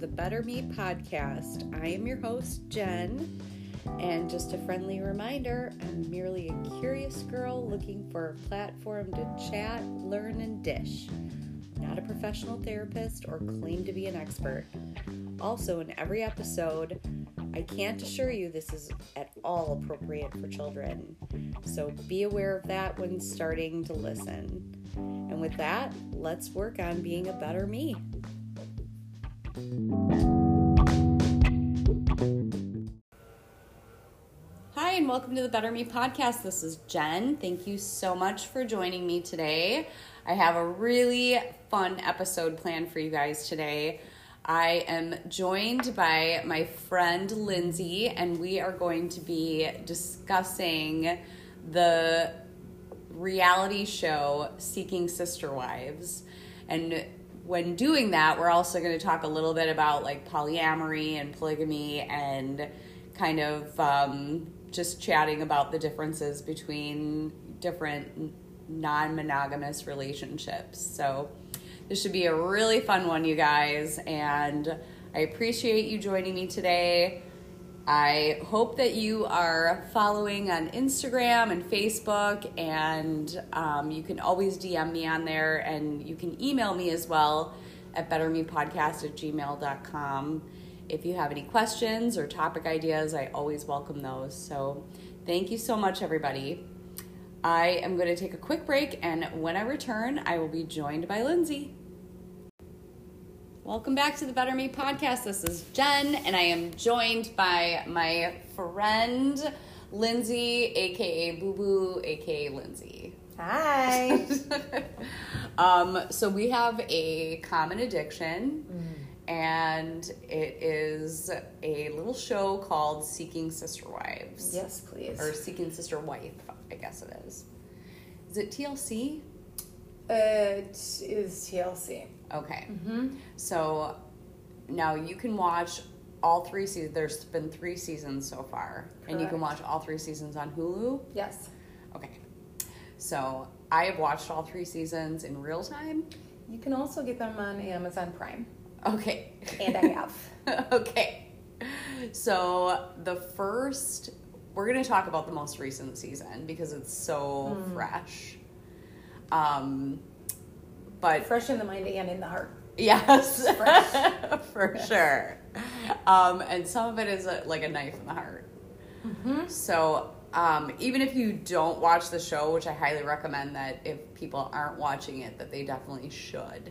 the Better Me podcast. I am your host, Jen, and just a friendly reminder I'm merely a curious girl looking for a platform to chat, learn, and dish. Not a professional therapist or claim to be an expert. Also, in every episode, I can't assure you this is at all appropriate for children. So be aware of that when starting to listen. And with that, let's work on being a better me. And welcome to the Better Me podcast. This is Jen. Thank you so much for joining me today. I have a really fun episode planned for you guys today. I am joined by my friend Lindsay, and we are going to be discussing the reality show Seeking Sister Wives. And when doing that, we're also going to talk a little bit about like polyamory and polygamy and kind of um, just chatting about the differences between different non monogamous relationships. So, this should be a really fun one, you guys. And I appreciate you joining me today. I hope that you are following on Instagram and Facebook, and um, you can always DM me on there, and you can email me as well at bettermepodcast at gmail.com. If you have any questions or topic ideas, I always welcome those. So, thank you so much, everybody. I am going to take a quick break, and when I return, I will be joined by Lindsay. Welcome back to the Better Me podcast. This is Jen, and I am joined by my friend Lindsay, aka Boo Boo, aka Lindsay. Hi. um, so we have a common addiction, and it is a little show called Seeking Sister Wives. yes, please. Or Seeking Sister Wife, I guess it is. Is it TLC? It is TLC. Okay. Mm-hmm. So now you can watch all three seasons. There's been three seasons so far, and you can watch all three seasons on Hulu. Yes. Okay. So I have watched all three seasons in real time. You can also get them on Amazon Prime. Okay. And I have. okay. So the first, we're going to talk about the most recent season because it's so Mm. fresh. Um, but Fresh in the mind and in the heart. Yes, Fresh. for Yes. sure. Um, and some of it is a, like a knife in the heart. Mm-hmm. So um, even if you don't watch the show, which I highly recommend that if people aren't watching it, that they definitely should,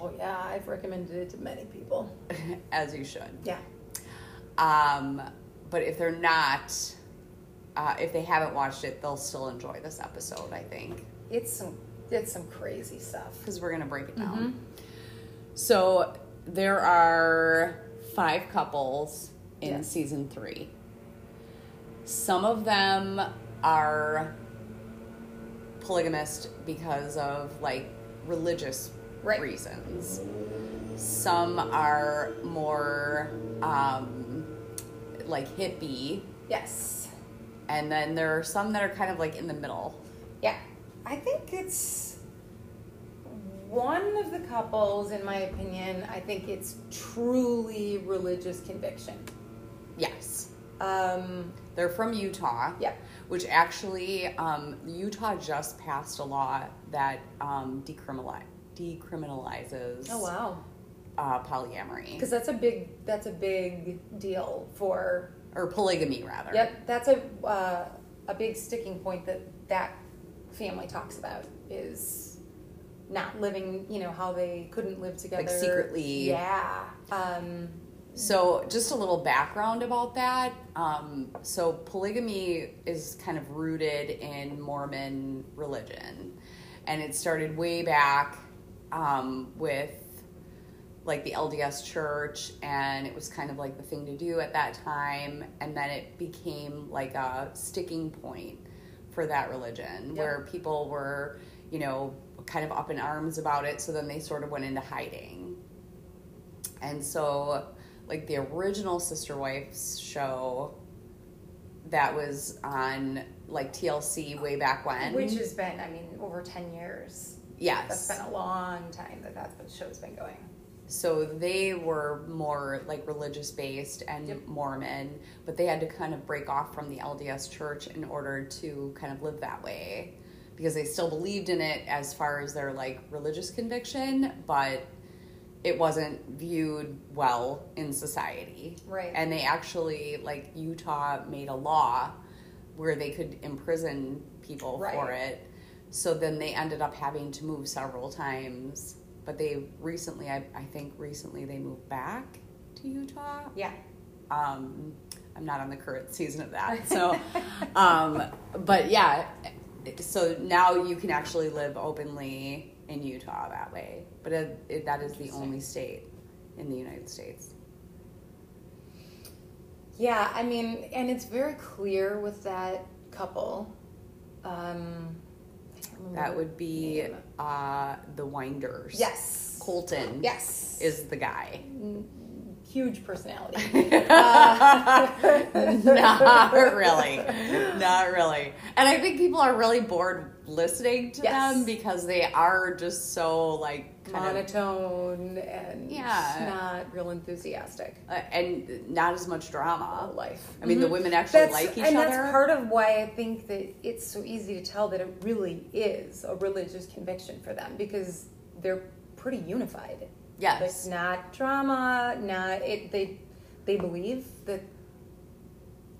Oh, yeah. I've recommended it to many people. as you should. Yeah. Um, but if they're not, uh, if they haven't watched it, they'll still enjoy this episode. I think It's some it's some crazy stuff. because we're gonna break it down. Mhm. So there are five couples in Yes. season three. Some of them are polygamist because of like religious Right. reasons. Some are more um, like hippie, Yes. and then there are some that are kind of like in the middle. Yeah. I think it's one of the couples, in my opinion, I think it's truly religious conviction. Yes, Um, they're from Utah. yeah. which actually um, Utah just passed a law that um, decriminali- decriminalizes Oh, wow. uh, polyamory Because that's a big that's a big deal for or polygamy rather. Yep, that's a uh, a big sticking point that that family talks about is not living. You know how they couldn't live together like secretly. Yeah. Um, So just a little background about that. Um, so polygamy is kind of rooted in Mormon religion, and it started way back um, with like the LDS church, and it was kind of like the thing to do at that time, and then it became like a sticking point for that religion Yep. where people were, you know, kind of up in arms about it. So then they sort of went into hiding. And so, like the original Sister Wives show that was on like TLC way back when. which has been, I mean, over ten years. Yes. That's been a long time that that show's been going. So they were more like religious based and Yep. Mormon, but they had to kind of break off from the LDS church in order to kind of live that way because they still believed in it as far as their like religious conviction, but it wasn't viewed well in society. Right. And they actually like Utah made a law where they could imprison people for it. So then they ended up having to move several times. But they recently, I, I think recently they moved back to Utah. Yeah. Um, I'm not on the current season of that. So, um, but yeah, so now you can actually live openly in Utah that way. But it, it, that is the only state in the United States. Yeah, I mean, and it's very clear with that couple. Um, I can't remember That would be uh, the Winders. yes, Colton yes, is the guy. huge personality. Not really. Not really. And I think people are really bored listening to Yes. them because they are just so like kind of monotone and Yeah. not real enthusiastic uh, and not as much drama. life. I mean, the Mhm. women actually That's, like each other. and that's part of why I think that it's so easy to tell that it really is a religious conviction for them because they're pretty unified. yes. Like not drama, not it. They they believe that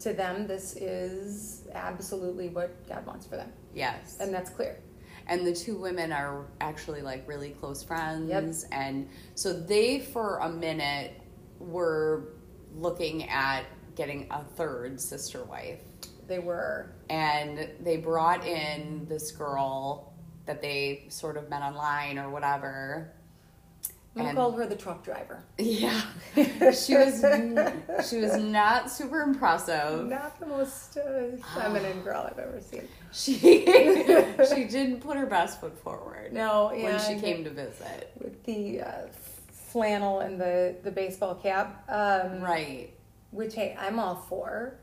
to them this is absolutely what God wants for them, yes. and that's clear. And the two women are actually like really close friends Yep. and so they for a minute were looking at getting a third sister wife They were and they brought in this girl that they sort of met online or whatever I'm And- call her the truck driver. yeah she was she was not super impressive Not the most uh, feminine girl I've ever seen. She she didn't put her best foot forward No, when she came to visit with the uh, flannel and the the baseball cap. Um, right Which hey, I'm all for.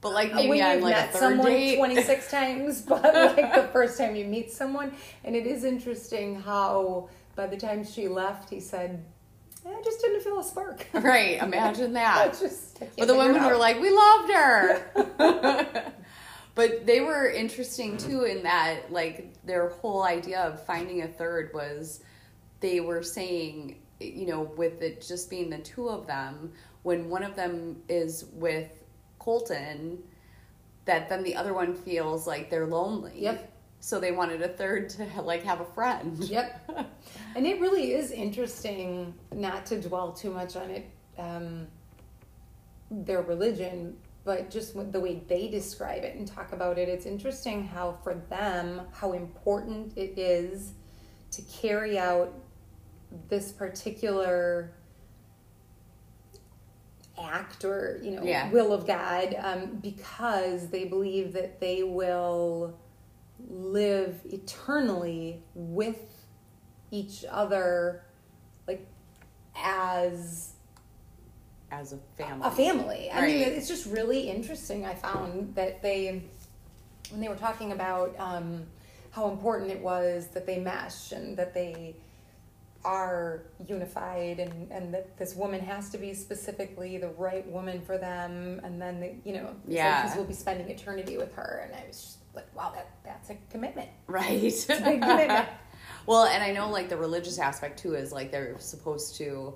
but like Uh, maybe when you've like met someone date 26 times, but like the first time you meet someone, and it is interesting how by the time she left, he said, "I just didn't feel a spark." right imagine that just, But the women were like, we loved her. But they were interesting too in that, like, their whole idea of finding a third was they were saying, you know, with it just being the two of them, when one of them is with Colton, that then the other one feels like they're lonely. Yep. So they wanted a third to like have a friend. Yep. And it really is interesting not to dwell too much on it, um, their religion, but just with the way they describe it and talk about it. It's interesting how, for them, how important it is to carry out this particular act or you know Yeah. will of God um, because they believe that they will live eternally with each other like as As a family. a family. I mean, it's just really interesting. I found that they, when they were talking about um, how important it was that they mesh and that they are unified and, and that this woman has to be specifically the right woman for them and then they, you know Yeah. because we'll be spending eternity with her and I was just like wow that that's a commitment Right. it's a big commitment Well, and I know like the religious aspect too is like they're supposed to.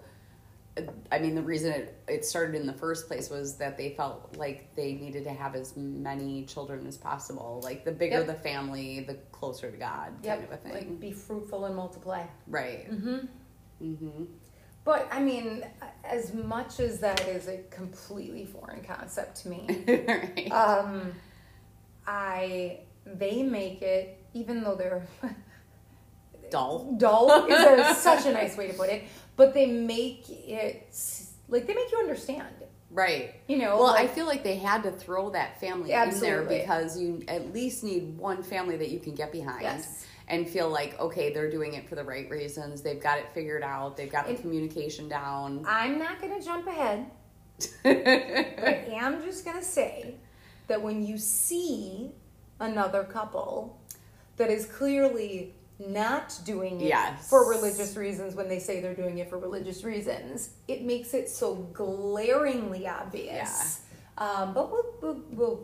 I mean, the reason it, it started in the first place was that they felt like they needed to have as many children as possible. Like the bigger Yep. the family, the closer to God, kind of a thing. like be fruitful and multiply right. mm-hmm Mm-hmm. But I mean, as much as that is a completely foreign concept to me, right. um, I they make it even though they're Dull. dull is a, such a nice way to put it, but they make it like they make you understand. Right. You know, Well, I feel like they had to throw that family in there because you at least need one family that you can get behind. Yes. And feel like, okay, they're doing it for the right reasons. They've got it figured out. They've got the communication down. I'm not going to jump ahead, but I am just going to say that when you see another couple that is clearly not doing it Yes. for religious reasons when they say they're doing it for religious reasons. It makes it so glaringly obvious. Um, but we'll we'll we'll,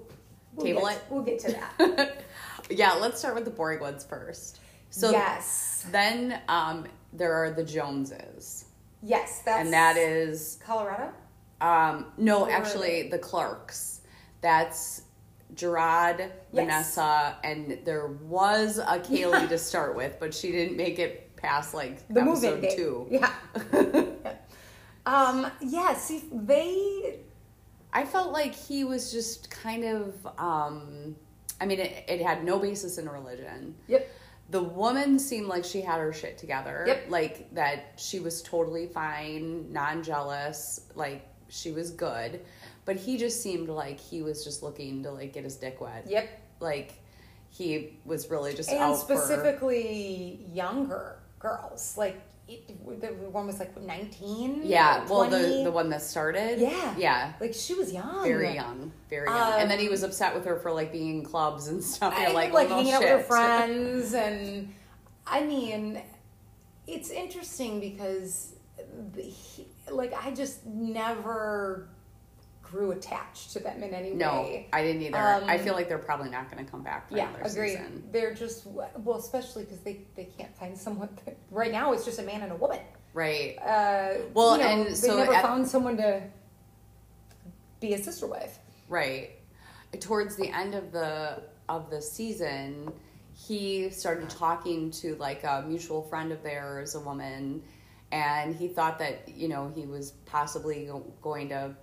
we'll Table get, it? We'll get to that. yeah, let's start with the boring ones first. So yes, then um, there are the Joneses, yes, that's and that is Colorado. um, no, Or- actually the Clarks. That's Gerard, Vanessa, and there was a Kaylee to start with, but she didn't make it past like The episode two. Yeah. um. Yeah. See, they. I felt like he was just kind of. Um, I mean, it, it had no basis in religion. Yep. The woman seemed like she had her shit together. Yep. Like that she was totally fine, non jealous, like she was good. But he just seemed like he was just looking to like get his dick wet. Yep. Like he was really just and out for specifically younger girls. Like it, the one was like nineteen. Yeah, well the 20. the one that started. Yeah. Yeah. like she was young, Very young. Very young. and then he Um, was upset with her for like being in clubs and stuff. And like, like hanging out with her friends, and I mean, it's interesting because, he, like, I just never grew attached to them in any No, way. I didn't either. Um, I feel like they're probably not going to come back for Yeah, agree. season. They're just well, especially because they they can't find someone. That, right now, it's just a man and a woman. Right. Uh, Well, you know, and they so never at- found someone to be a sister wife. Right. Towards the end of the of the season, he started talking to like a mutual friend of theirs, a woman, and he thought that you know he was possibly going to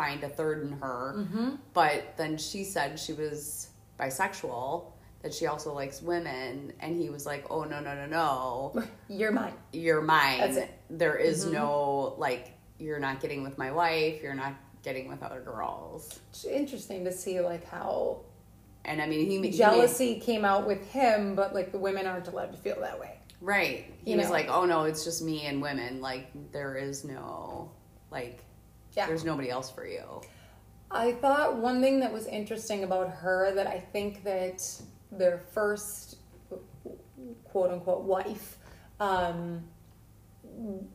find a third in her. Mm-hmm. But then she said she was bisexual, that she also likes women, and he was like, "Oh no, no, no, no, You're mine. you're mine. That's it. There is Mhm. no like, you're not getting with my wife. You're not getting with other girls." It's interesting to see like how And I mean, he, he jealousy came out with him, but like the women aren't allowed to feel that way. right. He You was know. like, "Oh no, it's just me and women. Like, there is no like, Yeah. there's nobody else for you." I thought one thing that was interesting about her that I think that their first quote unquote wife, um,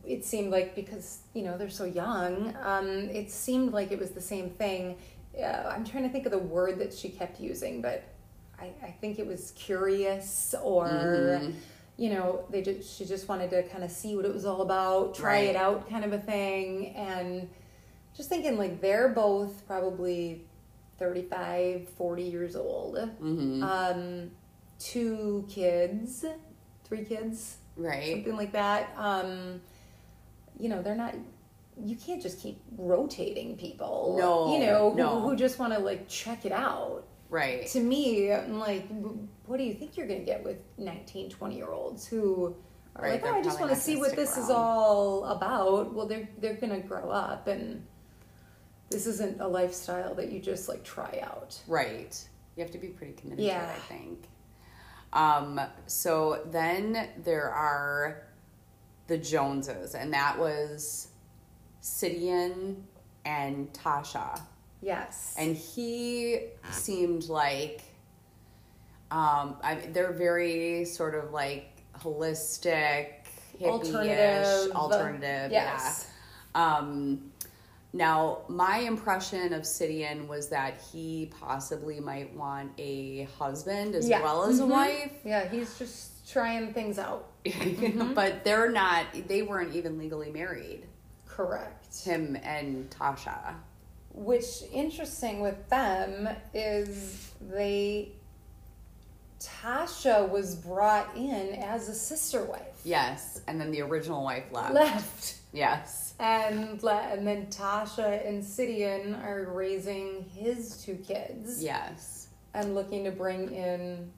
it seemed like because you know they're so young, um, it seemed like it was the same thing. Uh, I'm trying to think of the word that she kept using, but I, I think it was curious or. Mhm. You know, they just she just wanted to kind of see what it was all about, try Right. it out, kind of a thing, and just thinking like they're both probably 35 40 years old Mhm. um two kids three kids right. something like that um you know they're not you can't just keep rotating people No, you know who, no. who just want to like check it out Right. to me i'm like what do you think you're going to get with 19 20 year olds who are Right, like oh i just want to see what this is all about well they're they're going to grow up and this isn't a lifestyle that you just like try out Right. You have to be pretty committed to Yeah. it, I think. Um, so then there are the Joneses, and that was Sidian and Tasha. yes And he seemed like um, I, they're very sort of like holistic, hippie-ish, alternative alternative, yes yeah. Um, now, my impression of Sidian was that he possibly might want a husband as Yeah. well as Mhm. a wife, yeah he's just trying things out but they're not. They weren't even legally married. correct Him and Tasha. which interesting with them is they Tasha was brought in as a sister wife. Yes, and then the original wife left. Left. Yes, And and then Tasha and Sidian are raising his two kids yes, and looking to bring in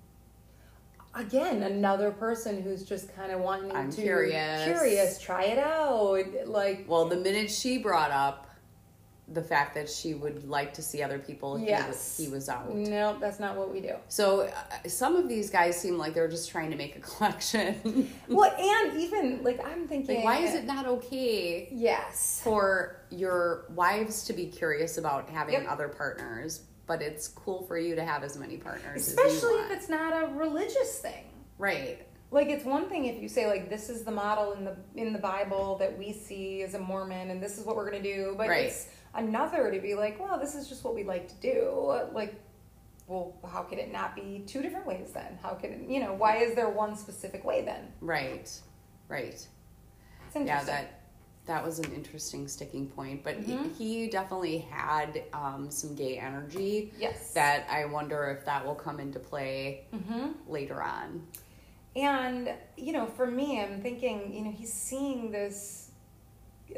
again another person who's just kind of wanting I'm to curious. curious, try it out, like Well, the minute she brought up the fact that she would like to see other people, he, Yes. was, he was out. no, that's not what we do. So uh, some of these guys seem like they're just trying to make a collection. Well, and even like I'm thinking, like, why is it not okay Yes. for your wives to be curious about having Yep. other partners, but it's cool for you to have as many partners as Especially if it's not a religious thing. right. like it's one thing if you say like this is the model in the in the bible that we see as a mormon and this is what we're going to do but Right. it's another to be like well this is just what we like to do like well how could it not be two different ways then how could it you know why is there one specific way then Right. Right. it's Yeah, that that was an interesting sticking point. But he- Mhm. he definitely had um, some gay energy yes that I wonder if that will come into play mm-hmm. later on. And you know, for me, I'm thinking, you know, he's seeing this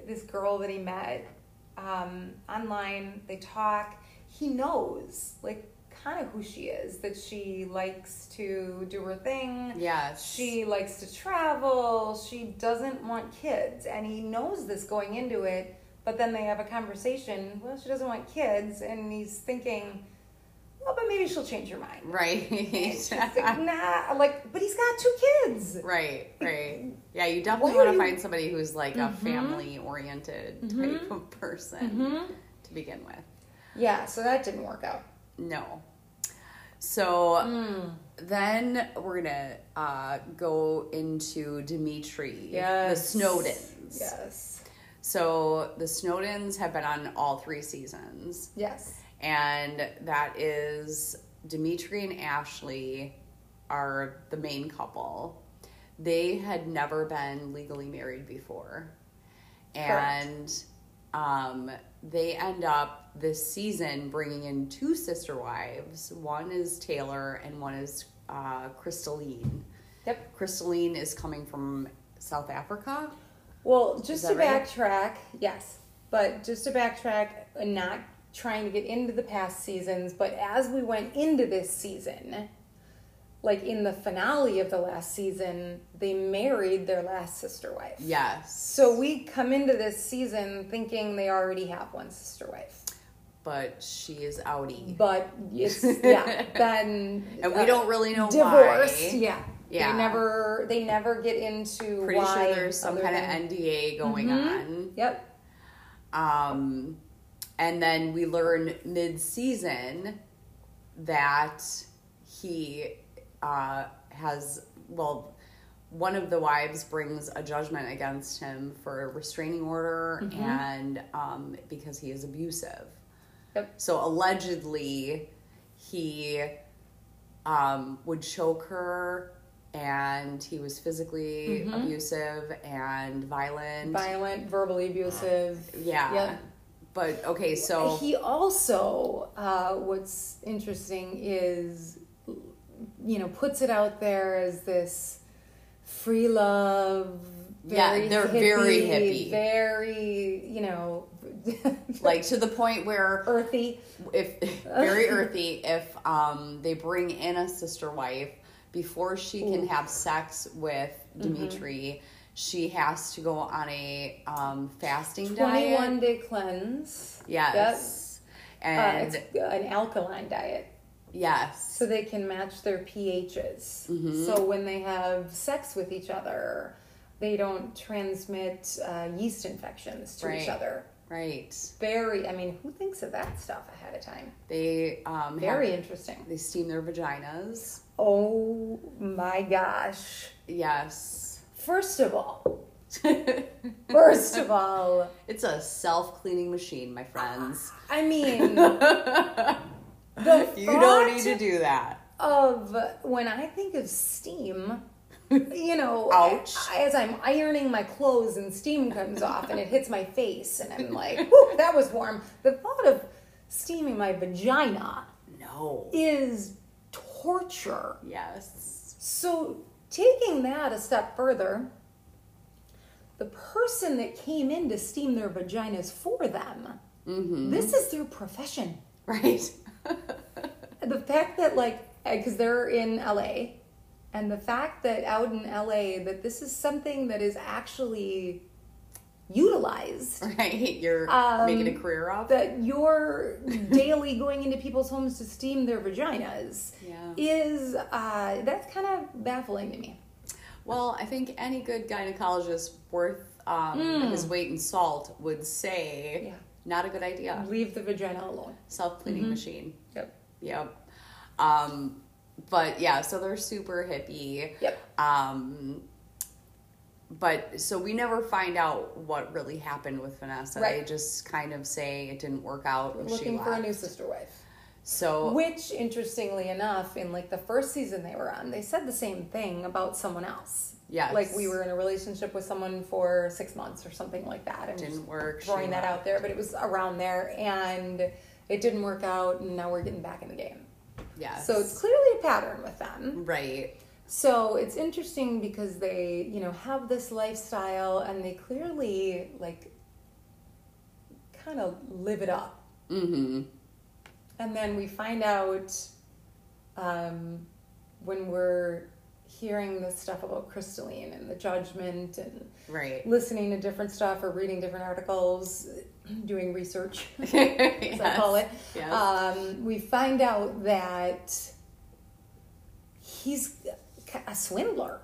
this girl that he met um, online. They talk. He knows, like, kind of who she is. That she likes to do her thing. Yes. She likes to travel. She doesn't want kids, and he knows this going into it. But then they have a conversation. Well, she doesn't want kids, and he's thinking, well, but maybe she'll change her mind. Right. Like, nah, like, but he's got two kids. right. Right. Yeah, you definitely want to you- find somebody who's like a Mhm. family oriented Mhm. type of person Mm-hmm. to begin with. Yeah, so that didn't work out. No. So Mm. then we're gonna uh, go into Dimitri, Yes. the Snowdens. Yes. So the Snowdens have been on all three seasons, Yes. And that is Dimitri and Ashley are the main couple. They had never been legally married before, and um, they end up this season bringing in two sister wives. One is Taylor, and one is uh, Crystalline. Yep. Crystalline is coming from South Africa. Well, just to right? backtrack, yes, but just to backtrack, and not trying to get into the past seasons, but as we went into this season, like in the finale of the last season, they married their last sister wife. Yes. So we come into this season thinking they already have one sister wife. but she is outie. But it's yeah, then And we uh, don't really know divorced. why. Yeah, Yeah. They never they never get into Pretty why. sure there's some kind than- of NDA going Mhm. on. Yep. Um, and then we learn mid season that he uh, has, well, one of the wives brings a judgment against him for a restraining order Mhm. and um, because he is abusive. Yep. So allegedly, he um, would choke her and he was physically Mhm. abusive and violent. Violent, verbally abusive. Yeah. Yep. But okay, so he also uh, what's interesting is you know puts it out there as this free love Yeah, they're very hippie. very you know like to the point where earthy if very earthy if um they bring in a sister wife before she can Ooh. have sex with Mm-hmm. She has to go on a um fasting 21 diet. day cleanse Yes. uh, And it's an alkaline diet yes. so they can match their pHs. Mhm. So when they have sex with each other, they don't transmit uh, yeast infections to each other. right. Very, I mean, who thinks of that stuff ahead of time? They um Very have, interesting. they steam their vaginas. Oh my gosh. Yes. First of all, first of all, it's a self-cleaning machine, my friends. I mean, the you don't need to do that. of when I think of steam, you know, Ouch. as I'm ironing my clothes and steam comes off and it hits my face and I'm like, whew, that was warm. The thought of steaming my vagina No. is torture. Yes. So, taking that a step further, the person that came in to steam their vaginas for them, Mm-hmm. this is their profession. Right. the fact that like because they're in LA and the fact that out in LA that this is something that is actually utilized right. You're Um, making a career off that you're daily going into people's homes to steam their vaginas Yeah. is uh, that's kind of baffling to me Well, I think any good gynecologist worth um, Mm. his weight in salt would say, Yeah. not a good idea. leave the vagina alone Self cleaning machine. yep Yep. Um, but yeah, so they're super hippie. Yep. Um, but so we never find out what really happened with Vanessa. They just kind of say it didn't work out. and Looking for a new sister wife. So Which, interestingly enough, in like the first season they were on, they said the same thing about someone else. Yes. Like we were in a relationship with someone for six months or something like that. I'm Didn't work, Throwing that out there, but it was around there, and it didn't work out, and now we're getting back in the game. yes. So it's clearly a pattern with them. right. So it's interesting because they, you know, have this lifestyle, and they clearly like kind of live it up. Mm-hmm. And then we find out um, when we're hearing this stuff about Crystalline and the judgment and Right. listening to different stuff or reading different articles, doing research, as yes. I call it. Yes. Um, we find out that he's a swindler.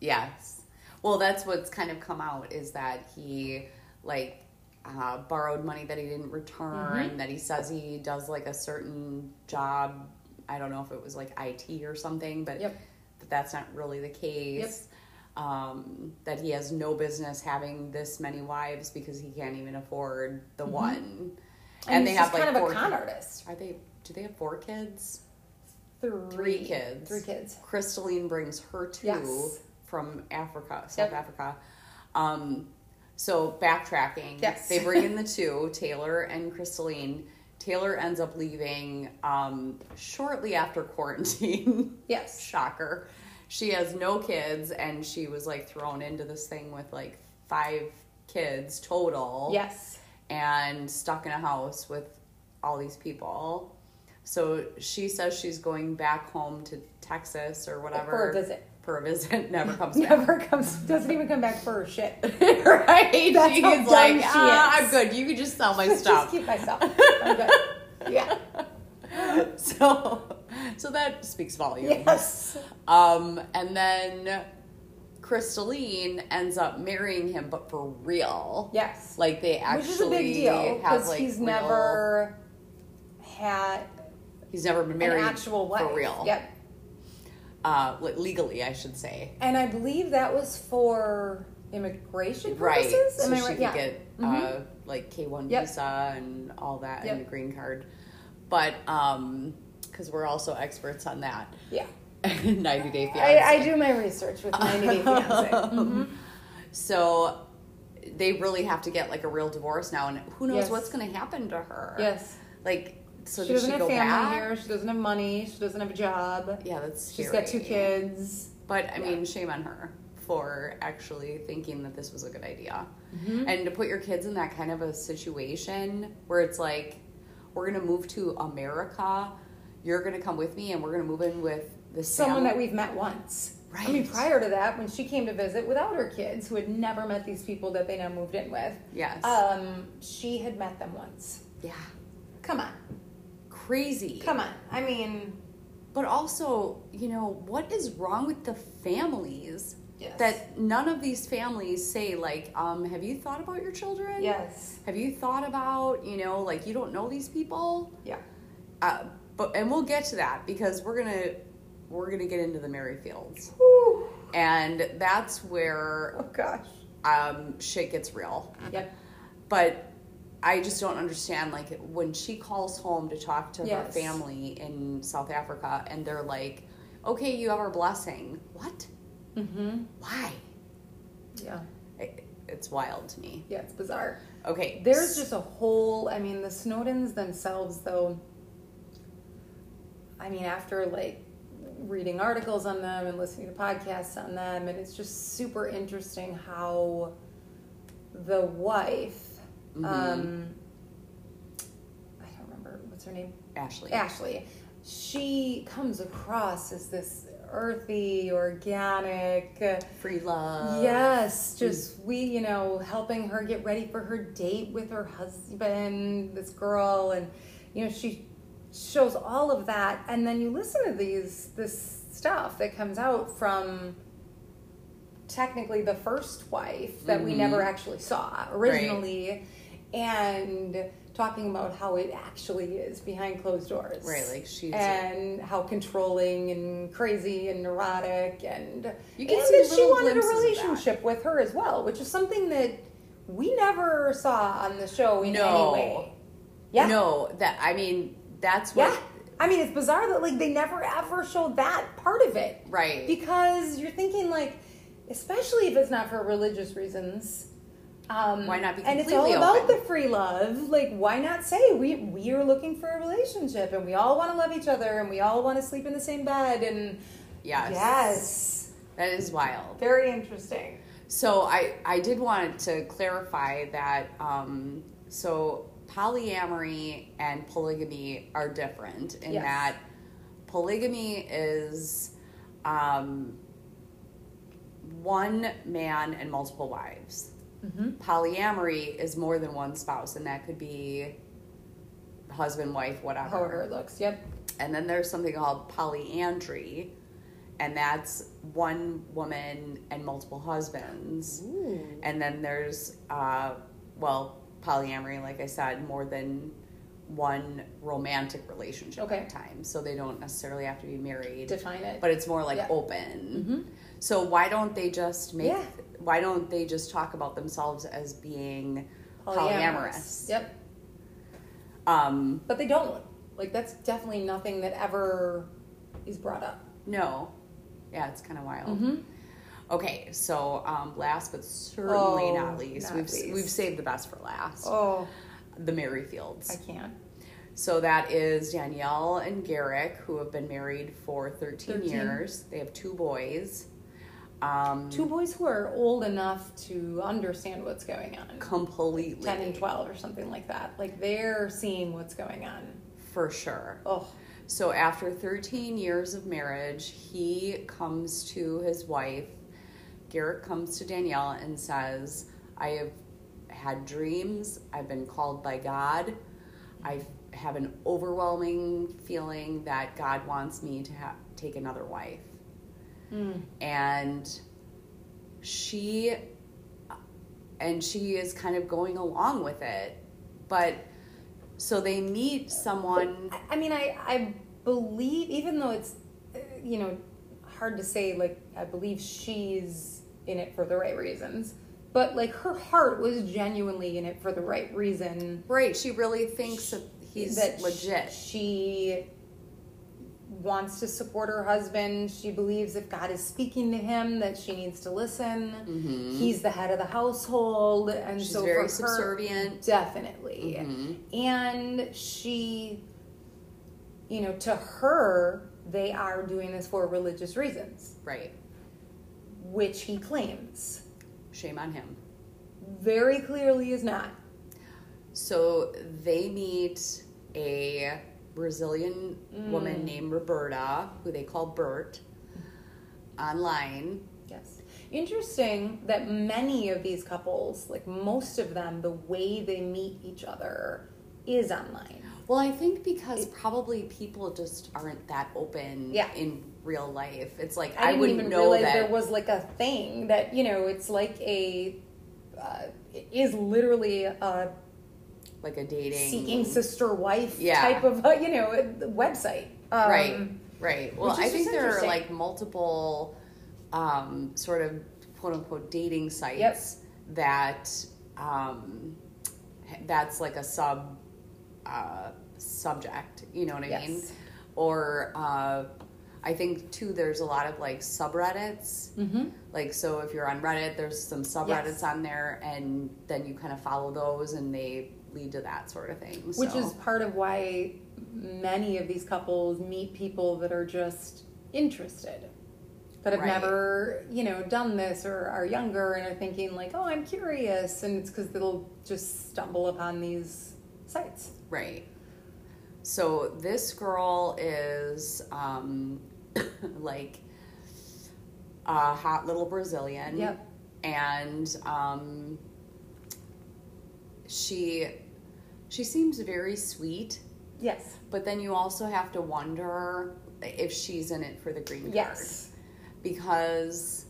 Yes. Well, that's what's kind of come out is that he like uh, borrowed money that he didn't return. Mm-hmm. That he says he does like a certain job. I don't know if it was like IT or something, but Yep. but that's not really the case. Um, that he has no business having this many wives because he can't even afford the one. Mm-hmm. And, he's just kind of a con artist. Are they? Do they have four kids? Three, Three kids. Three kids. Crystalline brings her two Yes. from Africa, South Yep. Africa. Um, so backtracking, Yes. they bring in the two, Taylor and Crystalline. Taylor ends up leaving um, shortly after quarantine. Yes. Shocker. She has no kids, and she was like thrown into this thing with like five kids total Yes. and stuck in a house with all these people. So she says she's going back home to Texas or whatever For a visit. For a visit, never comes back. Never comes, doesn't even come back for shit. right? That's She's how like, she ah, is." I'm good. You can just sell my stuff. Just keep my stuff. I'm good. Yeah. so, so that speaks volumes. Yes. Um, and then Crystalline ends up marrying him, but for real. Yes. Like they actually Which is a big deal because like he's real- never had he's never been married an actual wife. for real. Yep. Uh, legally, I should say. And I believe that was for immigration Right. purposes. So Am I she right? could Yeah. get uh, Mhm. like K one Yep. visa and all that and Yep. the green card. But um, because we're also experts on that. yeah. 90 Day Fiance. I, I do my research with 90 Day Fiance. Mhm. So they really have to get like a real divorce now, and who knows Yes. what's going to happen to her? Yes. Like, so she does doesn't she have go family back? here. She doesn't have money. She doesn't have a job. Yeah, that's She's scary. got two kids. But I Yeah. mean, shame on her for actually thinking that this was a good idea. Mm-hmm. And to put your kids in that kind of a situation where it's like, we're going to move to America, you're going to come with me, and we're going to move in with this Someone that we've met once. Right. I mean, prior to that, when she came to visit without her kids, who had never met these people that they now moved in with, Yes. um, she had met them once. yeah. Come on. Crazy. Come on. I mean, But also, you know, what is wrong with the families? Yes. That none of these families say, like, um, have you thought about your children? yes. Have you thought about, you know, like, you don't know these people? Yeah. Uh, but and we'll get to that because we're gonna we're gonna get into the Merrifields, Whew. and that's where Oh, gosh. um, shit gets real. Yep. But I just don't understand, like, when she calls home to talk to her family in South Africa, and they're like, "Okay, you have our blessing." What? Mm-hmm. Why? Yeah. It, it's wild to me. Yeah, it's bizarre. Okay, There's just a whole, I mean, the Snowdens themselves, though, I mean, after like reading articles on them and listening to podcasts on them, and it's just super interesting how the wife, Mhm. um, I don't remember what's her name, Ashley. Ashley, she comes across as this earthy, organic, Free love. Yes, just we, you know, helping her get ready for her date with her husband, this girl, and you know, she shows all of that, and then you listen to these this stuff that comes out from technically the first wife that we Mhm. never actually saw originally, and talking about how it actually is behind closed doors. Right, like she's and how controlling and crazy and neurotic and You get and some that she wanted a glimpses of that. relationship with her as well, which is something that we never saw on the show in No. any way. Yeah. No, that I mean that's what Yeah. I mean, it's bizarre that like they never ever showed that part of it. right. Because you're thinking like, especially if it's not for religious reasons. Um, Why not be and it's all completely about the free love. Like, why not say we we are looking for a relationship and we all want to love each other and we all want to sleep in the same bed and yes. yes, That is wild. very interesting. So I I did want to clarify that um so polyamory and polygamy are different in Yes. that polygamy is um one man and multiple wives. Mm-hmm. Polyamory is more than one spouse and that could be husband, wife, whatever. However it looks. Yep. And then there's something called polyandry, and that's one woman and multiple husbands. Ooh. And then there's, uh, well, polyamory, like I said, more than one romantic relationship Okay. at a time. So they don't necessarily have to be married, Define it. but it's more like Yeah. open. Mhm. So why don't they just make? Yeah. Why don't they just talk about themselves as being polyamorous? Yep. Um, But they don't. Like that's definitely nothing that ever is brought up. no, yeah, it's kind of wild. Mm-hmm. Okay, so um, last but certainly Oh, not least, not we've least. we've saved the best for last. Oh, The Merrifields. I can't. So that is Danielle and Garrick, who have been married for 13, 13. years. They have two boys. Um, Two boys who are old enough to understand what's going on. completely 10 and 12 or something like that. Like they're seeing what's going on. for sure. Oh, So after 13 years of marriage, he comes to his wife. Garrett comes to Danielle and says, I have had dreams. I've been called by God. I have an overwhelming feeling that God wants me to ha- take another wife. And she and she is kind of going along with it. But so they meet someone I- I mean, I, I believe, even though it's, uh, you know, hard to say, like, I believe she's in it for the right reasons. But, like, her heart was genuinely in it for the right reason. Right, she really thinks that he's that legit. She wants to support her husband. She believes if God is speaking to him, that she needs to listen. He's the head of the household, and Mm-hmm. She's so very for her- subservient. definitely. Mhm. And she, you know, to her, they are doing this for religious reasons, Right. which he claims Shame on him. very clearly is not. So they meet a Brazilian woman named Roberta, who they call Bert, online. Yes. Interesting that many of these couples, like most of them, the way they meet each other is online. Well, I think because probably people just aren't that open Yeah. in real life. It's like I, I, wouldn't even know realize that. there was like a thing that, you know, it's like a, uh, it is literally a like a dating seeking sister wife Yeah. type of, uh, you know, website. Um, right right well i think there are like multiple um, sort of quote unquote dating sites that um, that's like a sub uh, subject you know what i mean Yes. or uh, i think too there's a lot of like subreddits Mm-hmm. like so if you're on reddit there's some subreddits Yes. on there and then you kind of follow those and they lead to that sort of thing Which so. is part of why many of these couples meet people that are just interested. That have Right. never, you know, done this or are younger and are thinking like, "Oh, I'm curious," and it's because they'll just stumble upon these sites. Right. So this girl is um, like a hot little Brazilian. Yep. And um, she she seems very sweet, Yes. but then you also have to wonder if she's in it for the green card Yes. because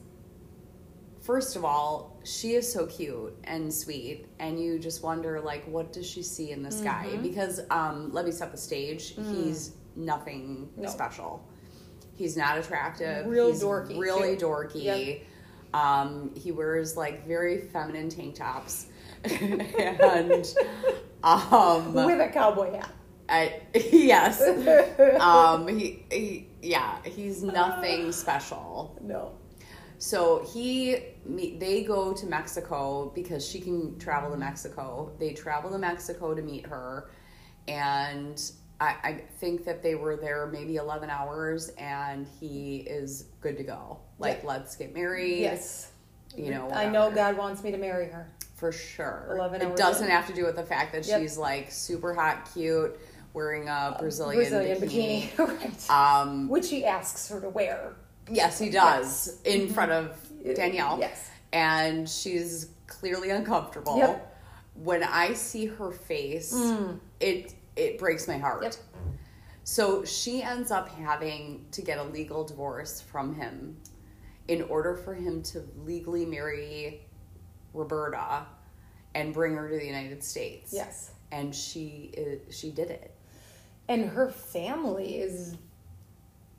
first of all, she is so cute and sweet, and you just wonder like, what does she see in this guy? Mm-hmm. Because um, let me set the stage. He's nothing Mm. No. special. He's not attractive. Real He's dorky, Really too. dorky. Yep. Um, he wears like very feminine tank tops, and um, With a cowboy hat. I, yes, um, he, he yeah, he's nothing special. no. So he, me- they go to Mexico because she can travel to Mexico. They travel to Mexico to meet her, and I, I think that they were there maybe eleven hours, and he is good to go. Like, Yeah. let's get married. Yes. you know. I know. God wants me to marry her. For sure. 11 it doesn't in. have to do with the fact that Yep. she's like super hot, cute, wearing a Brazilian, Brazilian bikini. bikini. right. Um, Which he asks her to wear. yes, he does in front of Danielle. Yes. and she's clearly uncomfortable. Yep. When I see her face, it it breaks my heart. Yep. So she ends up having to get a legal divorce from him in order for him to legally marry Roberta and bring her to the United States. Yes. And she is, she did it. And her family is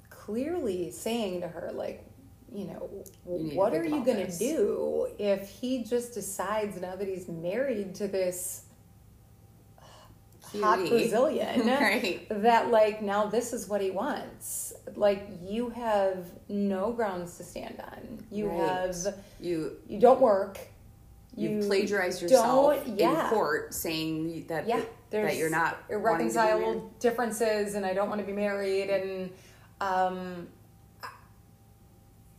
clearly saying to her, like, you know, You what are you going to do if he just decides now that he's married to this hot Brazilian Right. that, like, now this is what he wants? Like, you have no grounds to stand on. You Right. have, You you don't work. You, You plagiarized yourself yeah. in court saying that yeah, that you're not wanting to be married. irreconcilable differences, and I don't want to be married, and um,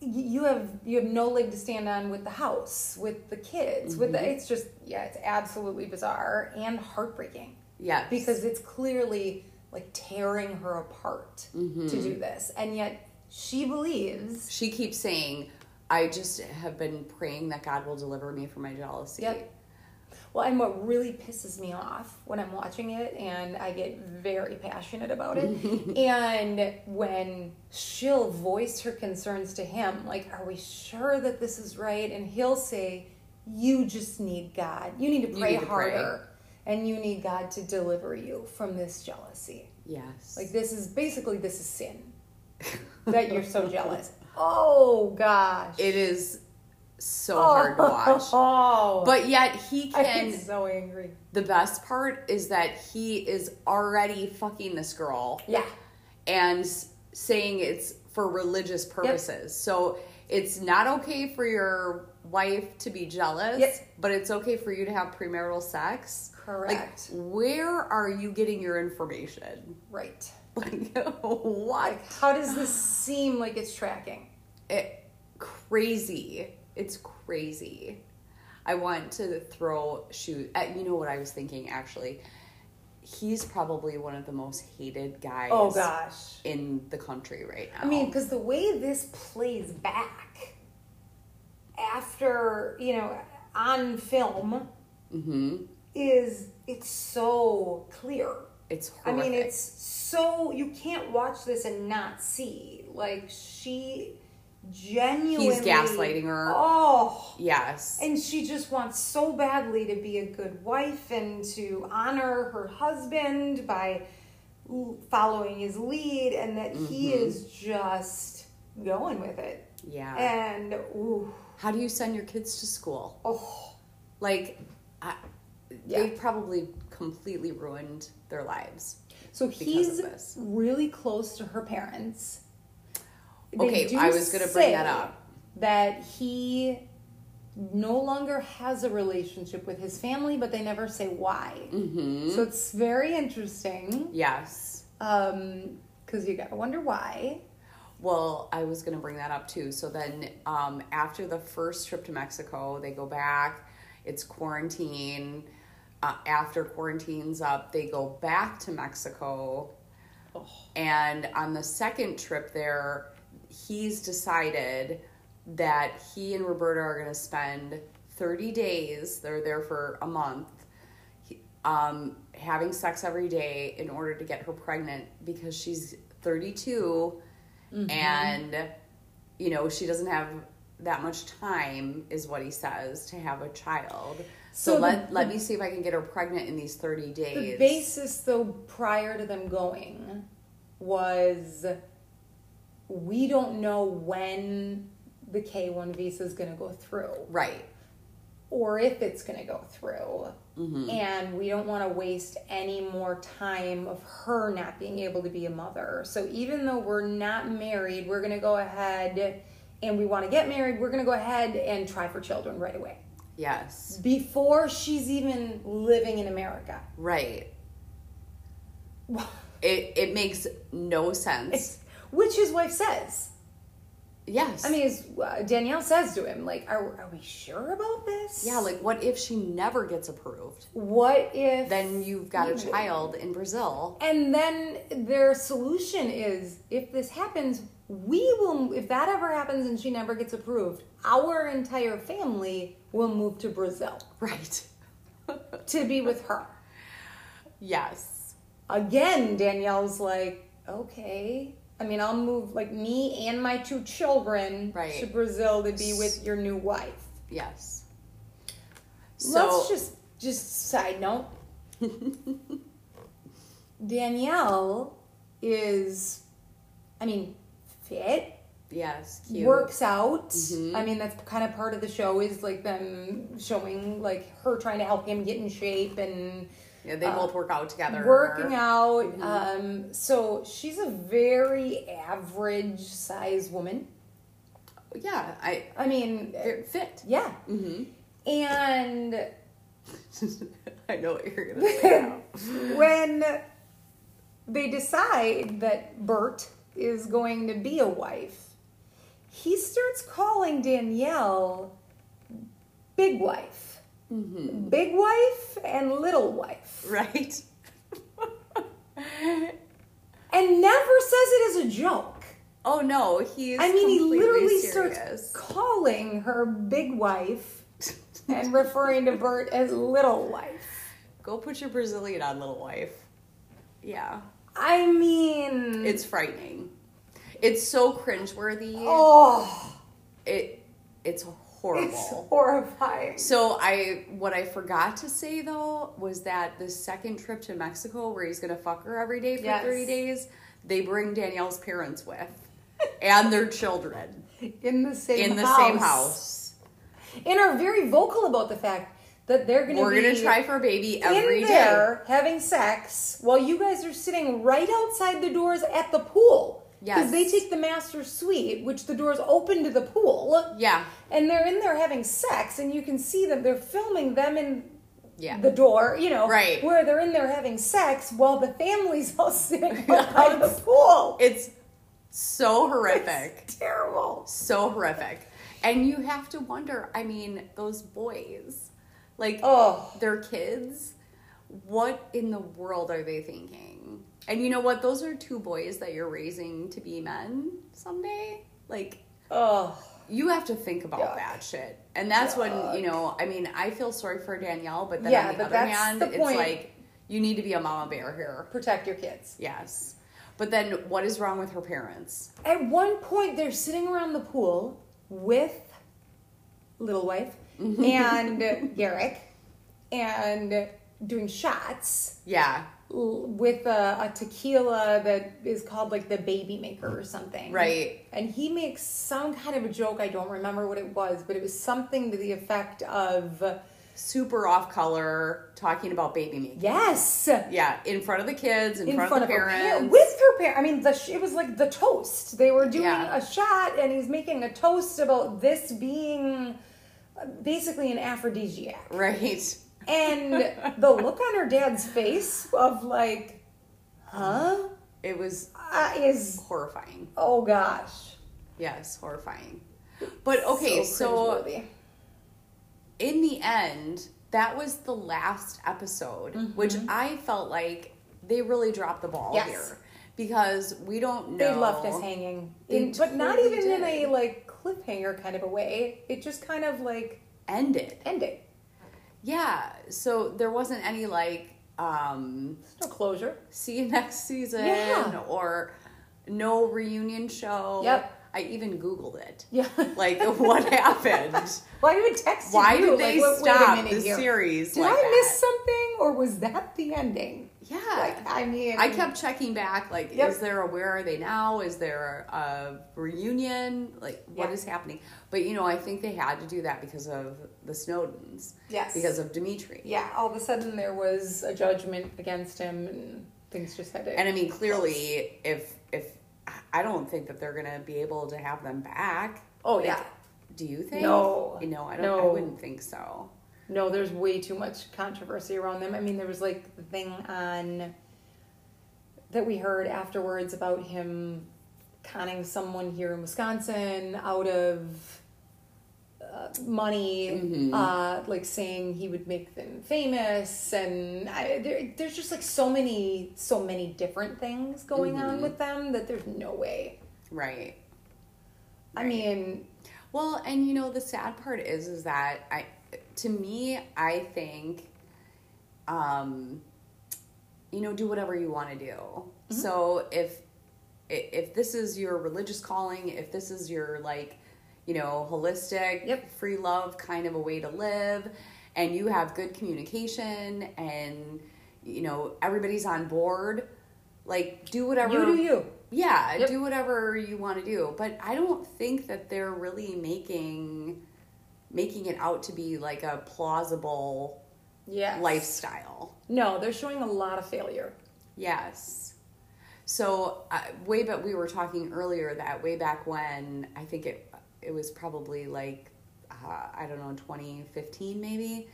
you have you have no leg to stand on with the house, with the kids, with Mm-hmm. the. It's just yeah, it's absolutely bizarre and heartbreaking Yes. because it's clearly like tearing her apart Mm-hmm. to do this, and yet she believes. she keeps saying, I just have been praying that God will deliver me from my jealousy. Yep. Well, and what really pisses me off when I'm watching it, and I get very passionate about it, and when she'll voice her concerns to him, like, Are we sure that this is right? And he'll say, You just need God. You need to pray need to pray. harder, and you need God to deliver you from this jealousy. Yes. Like, this is basically, this is sin that you're so jealous. Oh, gosh. it is so oh. hard to watch. Oh, But yet he can get so angry. the best part is that he is already fucking this girl Yeah. and saying it's for religious purposes. So it's not okay for your wife to be jealous, Yep. but it's okay for you to have premarital sex. Correct. Like, where are you getting your information? Right. Like, what? Like, how does this seem like it's tracking? it, crazy. It's crazy. I want to throw shoot. Uh, you know what I was thinking actually? He's probably one of the most hated guys. Oh gosh. in the country right now. I mean, because the way this plays back after, you know, on film hmm is it's so clear. It's horrific. I mean, it's so you can't watch this and not see. Like she genuinely He's gaslighting her. Oh, yes. And she just wants so badly to be a good wife and to honor her husband by following his lead, and that he Mm-hmm. is just going with it. yeah. And ooh, How do you send your kids to school? oh, Like, I, Yeah. they probably completely ruined their lives. so he's really close to her parents. They Okay, I was gonna bring that up. That he no longer has a relationship with his family, but they never say why. hmm So it's very interesting. Yes. Um, because you gotta wonder why. Well, I was going to bring that up too. So then, um, after the first trip to Mexico, they go back. It's quarantine. Uh, after quarantine's up, they go back to Mexico. Oh. And on the second trip there, he's decided that he and Roberta are going to spend 30 days, they're there for a month, um, having sex every day in order to get her pregnant because she's 32 and, you know, she doesn't have that much time is what he says to have a child. So, So the- let let me see if I can get her pregnant in these 30 days. The basis, though, prior to them going, was we don't know when the K one visa is going to go through, right. or if it's going to go through, Mm-hmm. and we don't want to waste any more time of her not being able to be a mother. So even though we're not married, we're going to go ahead. And we want to get married, we're going to go ahead and try for children right away. Yes. Before she's even living in America. Right. It it makes no sense. Which his wife says. Yes. I mean, his, uh, Danielle says to him, like, are, are we sure about this? yeah, like what if she never gets approved? what if. Then you've got a child in Brazil. And then their solution is if this happens, we will, if that ever happens and she never gets approved, our entire family will move to Brazil Right. to be with her. yes. Again, Danielle's like, okay. I mean, I'll move like me and my two children Right. to Brazil to be with your new wife. Yes. So Let's just just side note. Danielle is, I mean, fit, yes, cute. works out. Mhm. I mean, that's kind of part of the show is like them showing like her trying to help him get in shape and Yeah, they both work out together. working out. Mm-hmm. Um, so she's a very average size woman. Yeah, I I mean, fit. yeah. Mm-hmm. And I know what you're gonna say. when they decide that Bert is going to be a wife, he starts calling Danielle big wife, Mm-hmm. big wife, and little wife, right? and never says it as a joke. Oh no, he's. I mean, he literally serious. starts calling her big wife and referring to Bert as little wife. Go put your Brazilian on, little wife. Yeah, I mean, it's frightening. It's so cringeworthy. oh, It it's horrible. it's horrifying. So I what I forgot to say though was that the second trip to Mexico where he's gonna fuck her every day for Yes. thirty days, they bring Danielle's parents with. and their children in the same house. in the house. same house. and are very vocal about the fact that they're going to We're be gonna try for a baby every in day. there having sex while you guys are sitting right outside the doors at the pool. Yes. Because they take the master suite, which the doors open to the pool, Yeah. and they're in there having sex, and you can see them. They're filming them in Yeah. the door, you know, Right. where they're in there having sex while the family's all sitting out by the pool. it's so horrific. It's terrible. so horrific. And you have to wonder, I mean, those boys, like Oh. their kids, what in the world are they thinking? And you know what? Those are two boys that you're raising to be men someday. Like Oh. you have to think about Yuck. that shit. And that's when, you know, I mean, I feel sorry for Danielle, but then Yeah, on the but other that's hand, the it's point. like you need to be a mama bear here. Protect your kids. Yes. But then what is wrong with her parents? At one point, they're sitting around the pool with little wife mm-hmm. and Garrick and doing shots Yeah. With a, a tequila that is called like the baby maker or something. Right. And he makes some kind of a joke. I don't remember what it was, but it was something to the effect of Super off color, talking about baby making. yes. Yeah, in front of the kids, in, in front, front of the her parents. with her parents. I mean, the sh- it was like the toast. They were doing Yeah. a shot, and he's making a toast about this being uh, basically an aphrodisiac. right. And the look on her dad's face of like, huh, It was uh, is horrifying. oh gosh. Yes, horrifying. But okay, so, cringeworthy. in the end, that was the last episode, which I felt like they really dropped the ball Mm-hmm. Yes. here because we don't know. they left us hanging, in, but not even in a like cliffhanger kind of a way. It just kind of like Ended. ended. Yeah, so there wasn't any like, um, No closure. see you next season Yeah. or no reunion show. Yep. I even Googled it. Yeah. Like, what happened? Would text Why you. did they like, stop the here. series Did like I that? miss something, or was that the ending? Yeah. Like, I mean, I kept checking back, like, Yep. is there a where are they now? Is there a reunion? Like, what Yeah. is happening? But you know, I think they had to do that because of the Snowdens. Yes. Because of Dimitri. Yeah, all of a sudden there was a judgment against him, and things just had to. And I mean, clearly, if if I don't think that they're gonna be able to have them back. oh Like, yeah, Do you think? No. You know, I don't. I wouldn't think so. No, there's way too much controversy around them. I mean, there was like the thing on that we heard afterwards about him conning someone here in Wisconsin out of uh, money, Mhm. uh, like saying he would make them famous, and I, there, there's just like so many, so many different things going on Mhm. with them that there's no way. Right. I mean, Well, and you know the sad part is is that I to me I think um you know do whatever you want to do. Mm-hmm. So if if this is your religious calling, if this is your like you know holistic Yep. free love kind of a way to live and you have good communication and you know everybody's on board like do whatever you do you. yeah, Yep. do whatever you want to do. But I don't think that they're really making making it out to be like a plausible Yes. lifestyle. No, they're showing a lot of failure. Yes. So uh, way back, we were talking earlier that way back when I think it it was probably like uh, I don't know 2015 maybe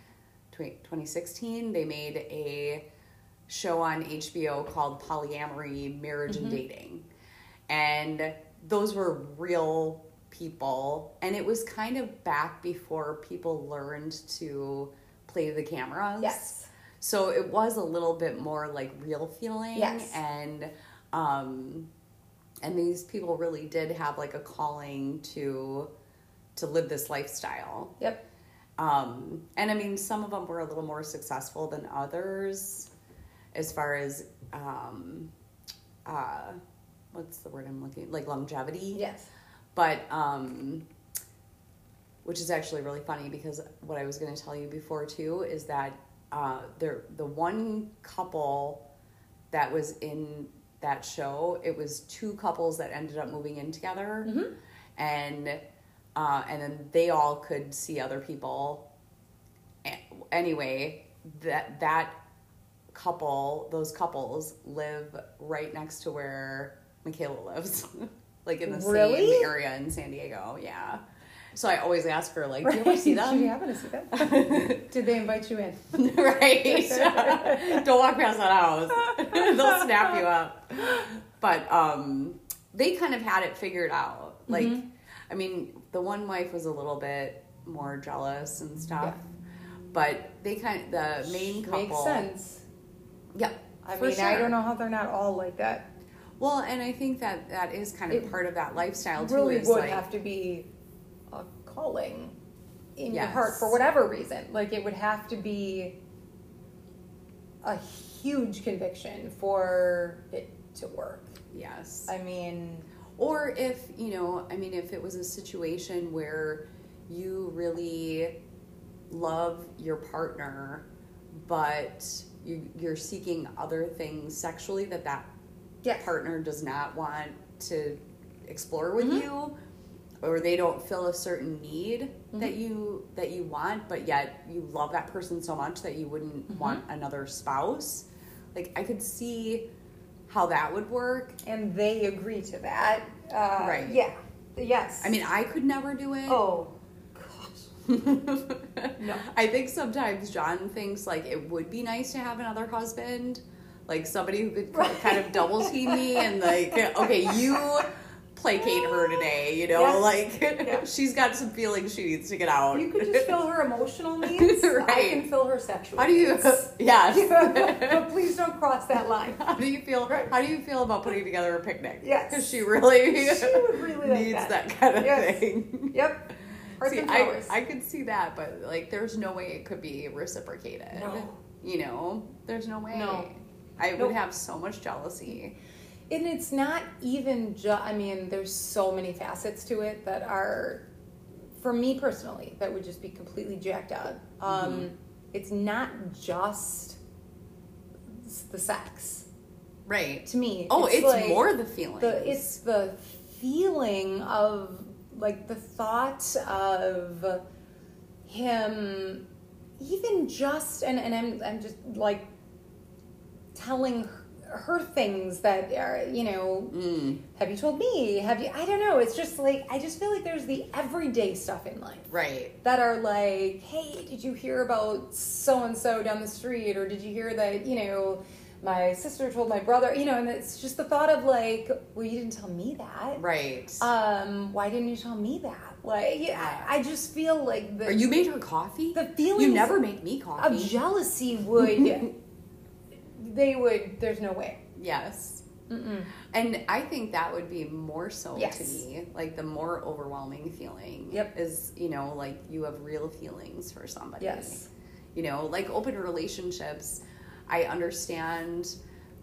20, 2016 they made a show on HBO called Polyamory Marriage and Dating and those were real people and it was kind of back before people learned to play the cameras Yes. so it was a little bit more like real feeling Yes. and um and these people really did have like a calling to to live this lifestyle Yep. um and i mean some of them were a little more successful than others as far as um uh what's the word i'm looking like longevity Yes. But um which is actually really funny because what I was going to tell you before too is that uh there the one couple that was in that show it was two couples that ended up moving in together. Mhm. and uh and then they all could see other people. Anyway that that couple those couples live right next to where Michaela lives like in the Really? same area in San Diego yeah so I always ask her like do you ever see Do you them happen to see them? Did they invite you in? right don't walk past that house they'll snap you up but um they kind of had it figured out like Mhm. I mean the one wife was a little bit more jealous and stuff Yeah. but they kind of the main couple Makes sense. yeah I for mean, I don't know how they're not all like that. Well, and I think that that is kind of It part of that lifestyle too. really would like, have to be a calling in your heart for whatever reason. Like it would have to be a huge conviction for it to work. yes. I mean, Or if you know, I mean, if it was a situation where you really love your partner, but you, you're seeking other things sexually that that yes. partner does not want to explore with Mhm. you or they don't fill a certain need Mm-hmm. that you that you want but yet you love that person so much that you wouldn't Mm-hmm. want another spouse like i could see how that would work And they agree to that. Uh, Right. Yeah. Yes. i mean i could never do it oh, gosh. no i think sometimes john thinks like it would be nice to have another husband like somebody who could Right. kind of double team me and like okay you placate her today you know Yeah. like Yeah. she's got some feelings she needs to get out You could just fill her emotional needs. I can fill her sexual how do you needs. yes but please don't cross that line. how do you feel Right. how do you feel about putting together a picnic Yes. because she really She would really like needs that. that. kind of Yes. thing Yep. Hearts See, I. I could see that, but like, there's no way it could be reciprocated. No. You know, there's no way. No. I Nope. would have so much jealousy. and it's not even just i mean there's so many facets to it that are for me personally that would just be completely jacked up um, Mm-hmm. it's not just the sex Right. to me Oh, it's, like more the feeling. it's the feeling of like the thought of him even just and, and I'm I'm just like telling her, things that are you know Mm, have you told me have you I don't know it's just like I just feel like there's the everyday stuff in life right. that are like, hey, did you hear about so and so down the street? Or did you hear that, you know, my sister told my brother, you know, and it's just the thought of like, well, you didn't tell me that. Right. Um, why didn't you tell me that? Like, yeah, I I just feel like the, Or you made her coffee? the feeling you never make me coffee of jealousy would, they would, there's no way. yes. Mm-mm. And I think that would be more so Yes. to me, like the more overwhelming feeling. Yep. Is, you know, like you have real feelings for somebody. Yes. You know, like open relationships, I understand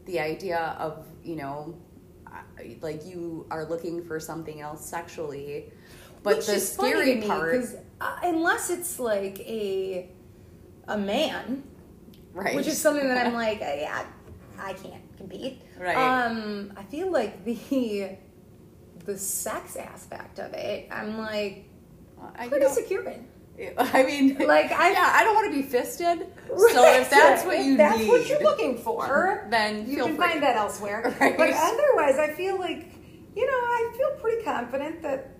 the idea of, you know, like you are looking for something else sexually. But Which the funny scary me, part, uh, unless it's like a, a man, right? which is something that I'm like, I, I, I can't compete. Right. Um, I feel like the the sex aspect of it, I'm like I, pretty know, secure in. I mean, Like, I- yeah, I don't want to be fisted. So if that's what If you that's need, what you're looking for, then you can free. find that elsewhere. Right. But otherwise, I feel like you know, I feel pretty confident that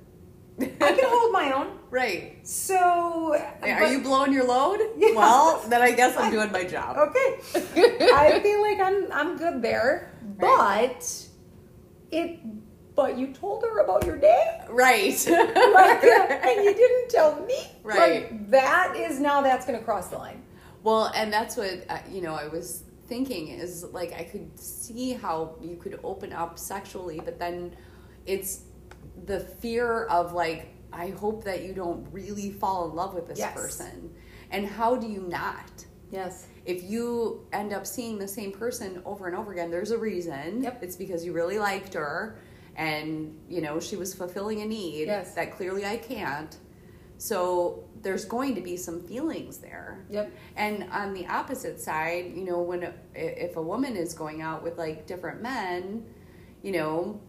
I can hold my own. Right. So, Are but- you blowing your load? Yeah. Well, then I guess I'm doing my job. Okay. I feel like I'm I'm good there. Right. But it but you told her about your day? Right. Like and you didn't tell me? Right. Like that is now that's gonna cross the line. Well, and that's what uh, you know. I was thinking is like I could see how you could open up sexually, but then it's the fear of like I hope that you don't really fall in love with this Yes. person, and how do you not? Yes. If you end up seeing the same person over and over again, there's a reason. Yep. It's because you really liked her, and you know she was fulfilling a need Yes. that clearly I can't. So there's going to be some feelings there. Yep. And on the opposite side, you know, when if a woman is going out with like different men, you know,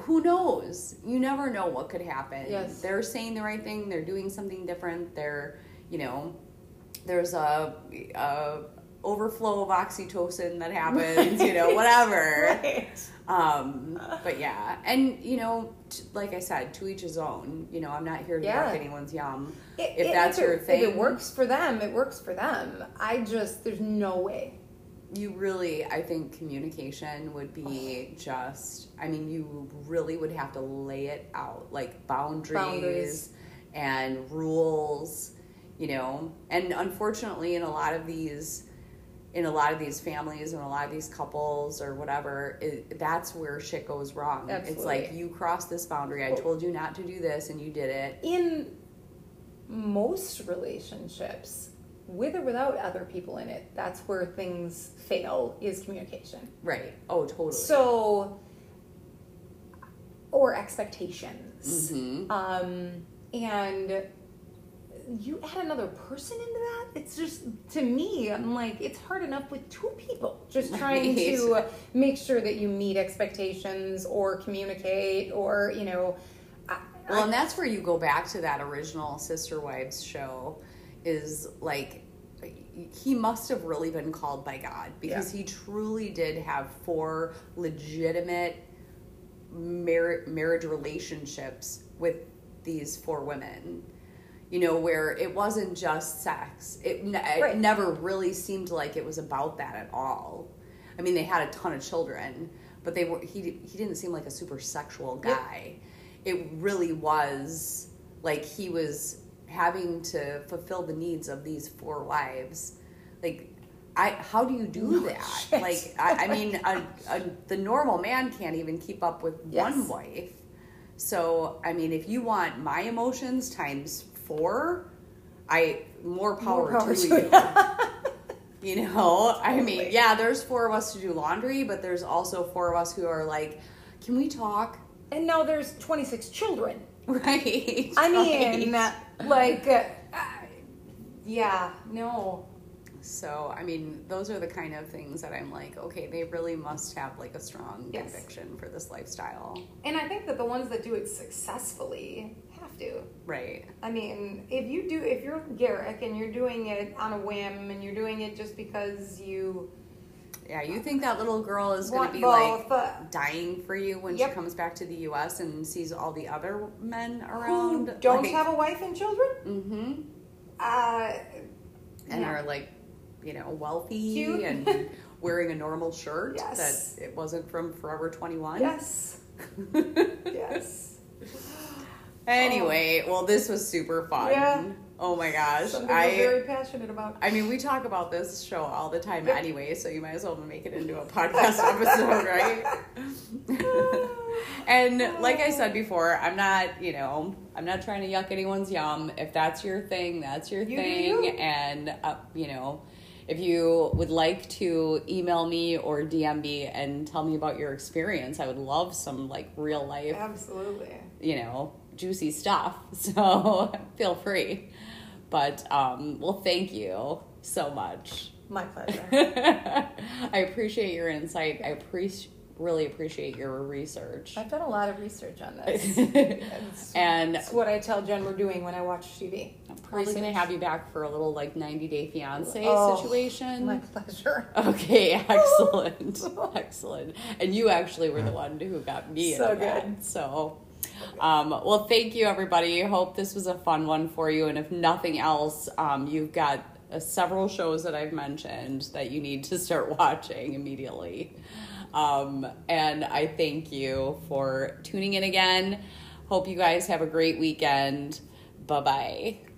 who knows? You never know what could happen. Yes. They're saying the right thing. They're doing something different. They're, you know, there's a, a overflow of oxytocin that happens. You know, whatever. Right. Um, but yeah, and you know, t- like I said, to each his own. You know, I'm not here to Yeah. yuck anyone's yum. It- if it- that's it- your thing, If it works for them, it works for them. I just there's no way. You really i think communication would be just i mean you really would have to lay it out like boundaries, Boundaries. and rules you know? And unfortunately in a lot of these in a lot of these families and a lot of these couples or whatever it, that's where shit goes wrong. It's like you crossed this boundary. I told you not to do this and you did it. In most relationships with or without other people in it that's where things fail is communication right oh totally so or expectations Mhm. um and you add another person into that it's just to me i'm like it's hard enough with two people just trying Right. to make sure that you meet expectations or communicate or you know I, Well, and that's where you go back to that original Sister Wives show is like he must have really been called by God because he truly did have four legitimate mar- marriage relationships with these four women. You know, where it wasn't just sex. It, ne- it never really seemed like it was about that at all. I mean, they had a ton of children, but they were he he didn't seem like a super sexual Yep. guy. It really was like he was having to fulfill the needs of these four wives. Like I how do you do No that? shit. Like I, I mean a, a, the normal man can't even keep up with one wife. So, I mean, if you want my emotions times 4, I more power, More power to you. you. You know, I mean, yeah, there's four of us to do laundry, but there's also four of us who are like, can we talk? And now there's 26 children. Right. I mean, right. like, uh, yeah, no. So, I mean, those are the kind of things that I'm like, okay, they really must have like a strong Yes. conviction for this lifestyle. And I think that the ones that do it successfully have to. Right. I mean, if you do, if you're Garrick and you're doing it on a whim and you're doing it just because you Yeah, you think that little girl is going to be both, like dying for you when Yep. she comes back to the US and sees all the other men who around? don't like, have a wife and children, Mm-hmm. uh, and yeah. are like, you know, wealthy Cute. and wearing a normal shirt Yes. that it wasn't from Forever 21. yes, yes. anyway, well, this was super fun. Yeah. Oh my gosh. Something I we're very passionate about. I mean, we talk about this show all the time anyway, so you might as well make it into a podcast episode, right? and like I said before, I'm not, you know, I'm not trying to yuck anyone's yum. If that's your thing, that's your You thing. you. And, uh, you know, if you would like to email me or DM me and tell me about your experience, I would love some like real life Absolutely. you know, juicy stuff. So feel free. But um, well, thank you so much. My pleasure. I appreciate your insight. I appreciate really appreciate your research. I've done a lot of research on this. It's, and it's what I tell Jen we're doing when I watch TV. I'm probably gonna have you back for a little like 90 day fiance Oh, situation. My pleasure. Okay, excellent, excellent. And you actually were the one who got me So into that. good. So, um, well, thank you, everybody. Hope this was a fun one for you. And if nothing else, um, you've got uh, several shows that I've mentioned that you need to start watching immediately. Um, and I thank you for tuning in again. Hope you guys have a great weekend. Bye bye.